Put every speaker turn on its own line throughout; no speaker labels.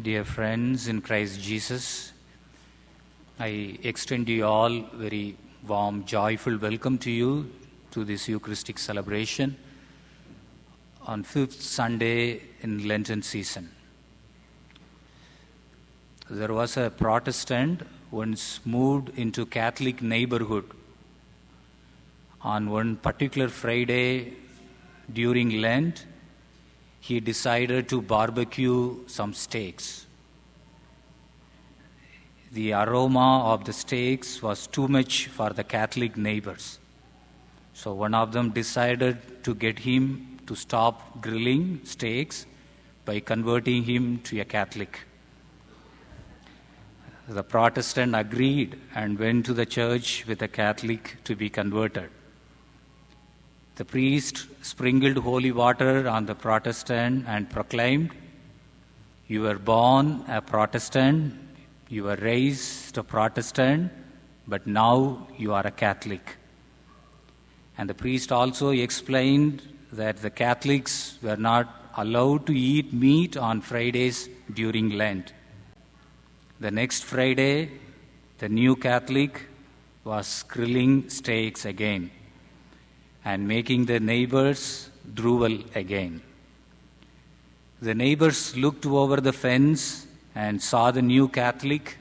Dear friends in Christ Jesus, I extend you all very warm, joyful welcome to you to this Eucharistic celebration on fifth Sunday in Lenten season. There was a Protestant once moved into Catholic neighborhood on one particular Friday during Lent he decided to barbecue some steaks. The aroma of the steaks was too much for the Catholic neighbors. So one of them decided to get him to stop grilling steaks by converting him to a Catholic. The Protestant agreed and went to the church with a Catholic to be converted. The priest sprinkled holy water on the Protestant and proclaimed, You were born a Protestant, you were raised a Protestant, but now you are a Catholic. And the priest also explained that the Catholics were not allowed to eat meat on Fridays during Lent. The next Friday, the new Catholic was grilling steaks again and making the neighbors drool again. The neighbors looked over the fence and saw the new Catholic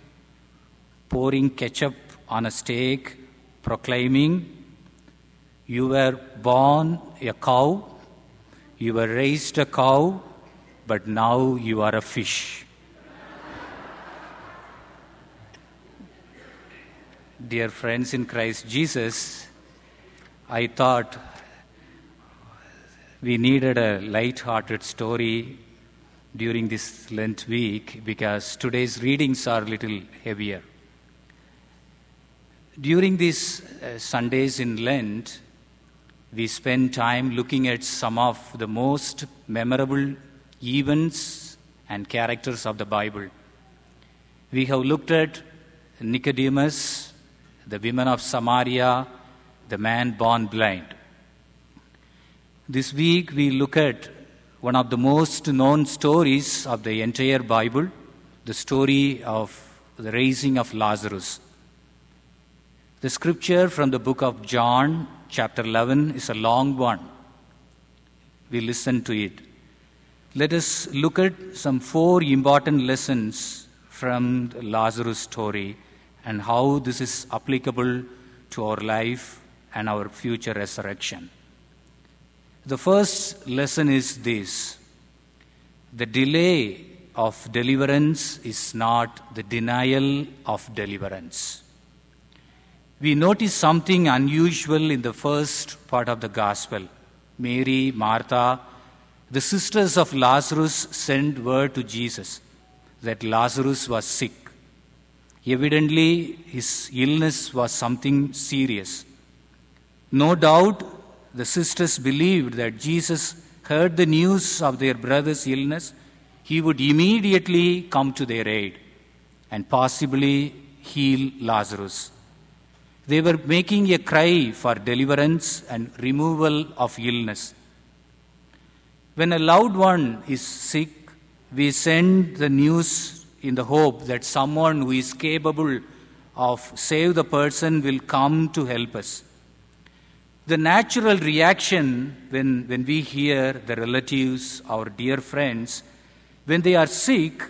pouring ketchup on a steak, proclaiming, You were born a cow, you were raised a cow, but now you are a fish. Dear friends in Christ Jesus, I thought we needed a light-hearted story during this Lent week because today's readings are a little heavier. During these uh, Sundays in Lent, we spend time looking at some of the most memorable events and characters of the Bible. We have looked at Nicodemus, the women of Samaria, the man born blind. This week we look at one of the most known stories of the entire Bible, the story of the raising of Lazarus. The scripture from the book of John, chapter 11, is a long one. We listen to it. Let us look at some four important lessons from the Lazarus story and how this is applicable to our life and our future resurrection. The first lesson is this the delay of deliverance is not the denial of deliverance. We notice something unusual in the first part of the gospel. Mary, Martha, the sisters of Lazarus sent word to Jesus that Lazarus was sick. Evidently, his illness was something serious. No doubt the sisters believed that Jesus heard the news of their brother's illness, he would immediately come to their aid and possibly heal Lazarus. They were making a cry for deliverance and removal of illness. When a loved one is sick, we send the news in the hope that someone who is capable of save the person will come to help us. The natural reaction when, when we hear the relatives, our dear friends, when they are sick,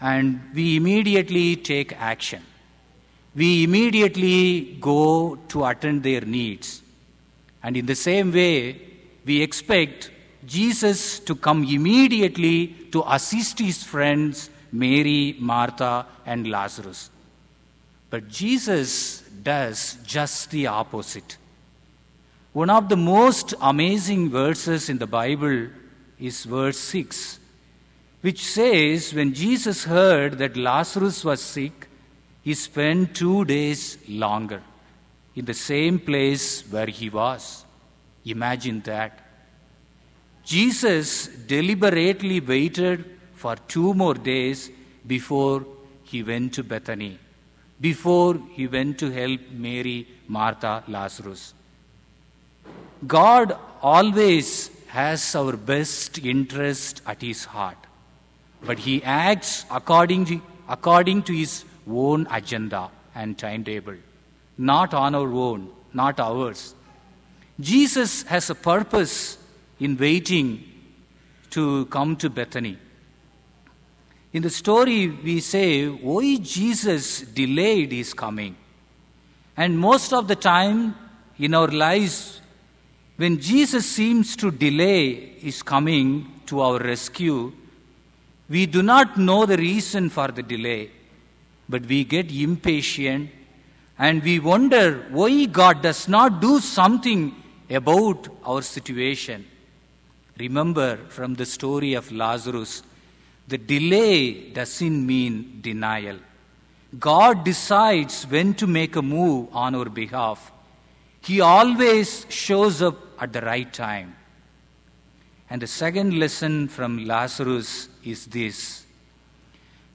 and we immediately take action. We immediately go to attend their needs. And in the same way, we expect Jesus to come immediately to assist his friends, Mary, Martha, and Lazarus. But Jesus does just the opposite. One of the most amazing verses in the Bible is verse 6, which says when Jesus heard that Lazarus was sick, he spent two days longer in the same place where he was. Imagine that. Jesus deliberately waited for two more days before he went to Bethany, before he went to help Mary, Martha, Lazarus. God always has our best interest at His heart. but he acts according to, according to his own agenda and timetable, not on our own, not ours. Jesus has a purpose in waiting to come to Bethany. In the story, we say, why Jesus delayed his coming. And most of the time in our lives, when Jesus seems to delay his coming to our rescue, we do not know the reason for the delay, but we get impatient and we wonder why God does not do something about our situation. Remember from the story of Lazarus, the delay doesn't mean denial. God decides when to make a move on our behalf. He always shows up at the right time. And the second lesson from Lazarus is this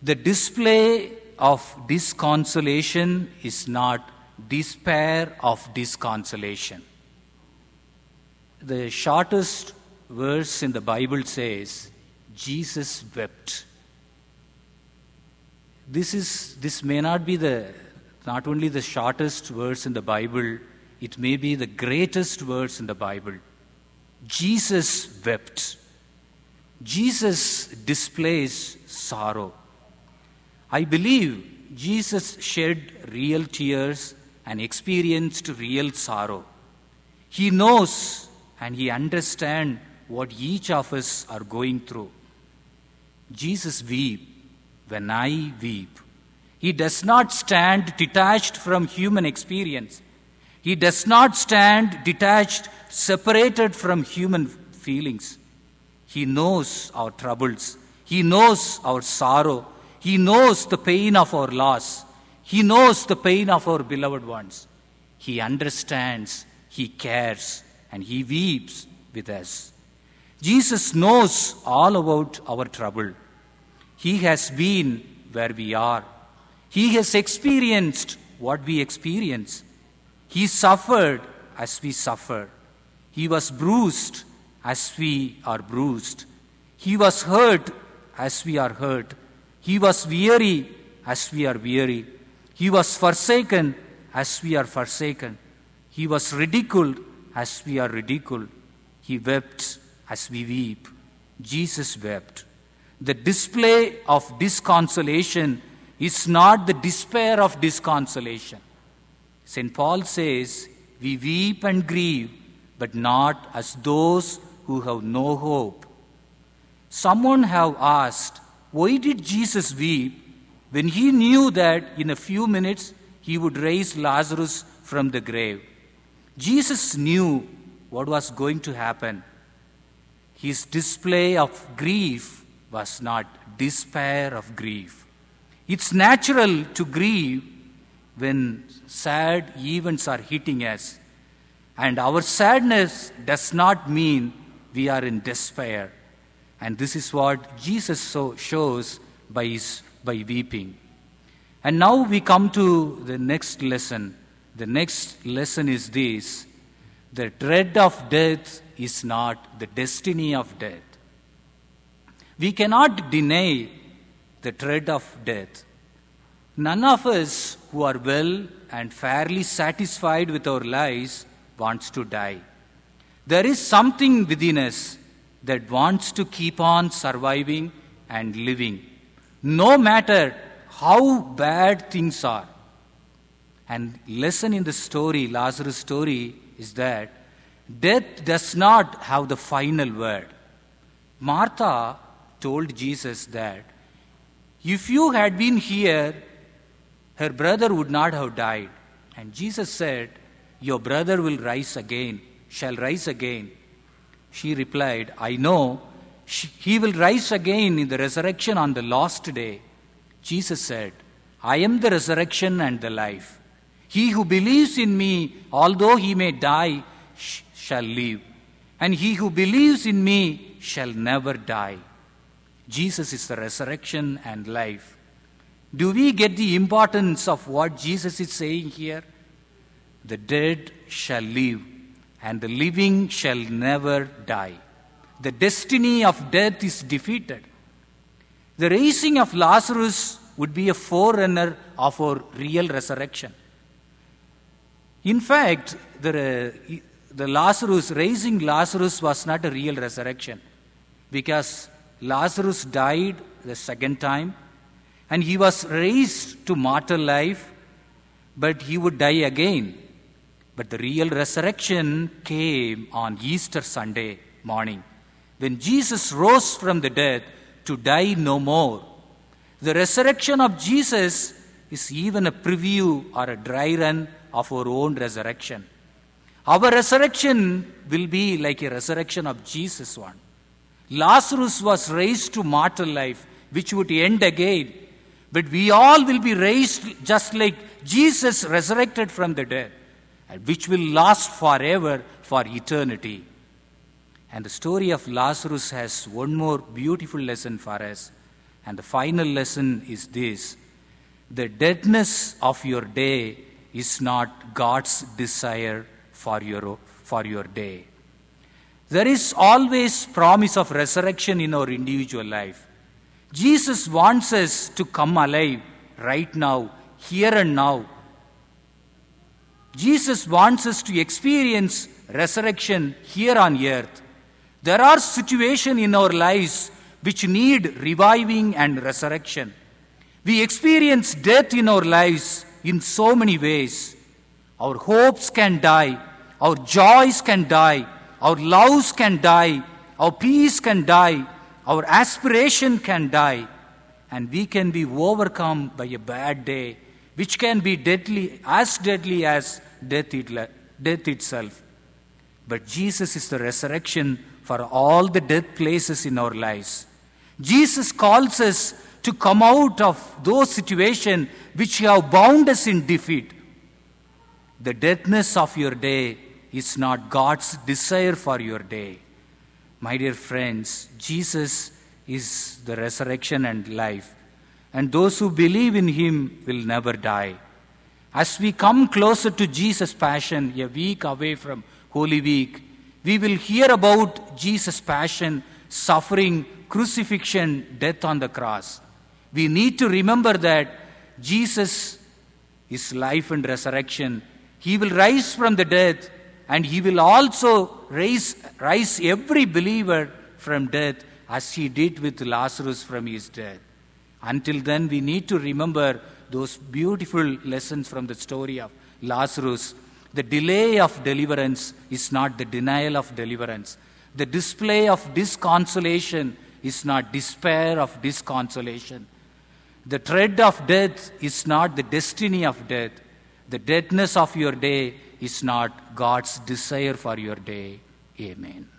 the display of disconsolation is not despair of disconsolation. The shortest verse in the Bible says, Jesus wept. This, is, this may not be the, not only the shortest verse in the Bible, it may be the greatest words in the Bible. Jesus wept. Jesus displays sorrow. I believe Jesus shed real tears and experienced real sorrow. He knows and he understands what each of us are going through. Jesus weep when I weep. He does not stand detached from human experience. He does not stand detached, separated from human feelings. He knows our troubles. He knows our sorrow. He knows the pain of our loss. He knows the pain of our beloved ones. He understands, He cares, and He weeps with us. Jesus knows all about our trouble. He has been where we are. He has experienced what we experience. He suffered as we suffer. He was bruised as we are bruised. He was hurt as we are hurt. He was weary as we are weary. He was forsaken as we are forsaken. He was ridiculed as we are ridiculed. He wept as we weep. Jesus wept. The display of disconsolation is not the despair of disconsolation. St. Paul says, We weep and grieve, but not as those who have no hope. Someone have asked, Why did Jesus weep when he knew that in a few minutes he would raise Lazarus from the grave? Jesus knew what was going to happen. His display of grief was not despair of grief. It's natural to grieve when sad events are hitting us. And our sadness does not mean we are in despair. And this is what Jesus so shows by, his, by weeping. And now we come to the next lesson. The next lesson is this the dread of death is not the destiny of death. We cannot deny the dread of death. None of us who are well and fairly satisfied with our lives wants to die. There is something within us that wants to keep on surviving and living, no matter how bad things are. And lesson in the story, Lazarus' story, is that death does not have the final word. Martha told Jesus that if you had been here, her brother would not have died. And Jesus said, Your brother will rise again, shall rise again. She replied, I know he will rise again in the resurrection on the last day. Jesus said, I am the resurrection and the life. He who believes in me, although he may die, sh- shall live. And he who believes in me shall never die. Jesus is the resurrection and life. Do we get the importance of what Jesus is saying here? The dead shall live, and the living shall never die. The destiny of death is defeated. The raising of Lazarus would be a forerunner of our real resurrection. In fact, the, the Lazarus, raising Lazarus was not a real resurrection because Lazarus died the second time and he was raised to mortal life, but he would die again. But the real resurrection came on Easter Sunday morning when Jesus rose from the dead to die no more. The resurrection of Jesus is even a preview or a dry run of our own resurrection. Our resurrection will be like a resurrection of Jesus one. Lazarus was raised to mortal life, which would end again. But we all will be raised just like Jesus resurrected from the dead, which will last forever for eternity. And the story of Lazarus has one more beautiful lesson for us. And the final lesson is this the deadness of your day is not God's desire for your, for your day. There is always promise of resurrection in our individual life. Jesus wants us to come alive right now, here and now. Jesus wants us to experience resurrection here on earth. There are situations in our lives which need reviving and resurrection. We experience death in our lives in so many ways. Our hopes can die, our joys can die, our loves can die, our peace can die, our aspiration can die, and we can be overcome by a bad day, which can be deadly, as deadly as death, death itself. But Jesus is the resurrection for all the death places in our lives. Jesus calls us to come out of those situations which have bound us in defeat. The deadness of your day is not God's desire for your day. My dear friends, Jesus is the resurrection and life, and those who believe in him will never die. As we come closer to Jesus' passion, a week away from Holy Week, we will hear about Jesus' passion, suffering, crucifixion, death on the cross. We need to remember that Jesus is life and resurrection. He will rise from the dead and he will also raise, rise every believer from death as he did with Lazarus from his death. Until then, we need to remember those beautiful lessons from the story of Lazarus. The delay of deliverance is not the denial of deliverance. The display of disconsolation is not despair of disconsolation. The dread of death is not the destiny of death. The deadness of your day is not God's desire for your day. Amen.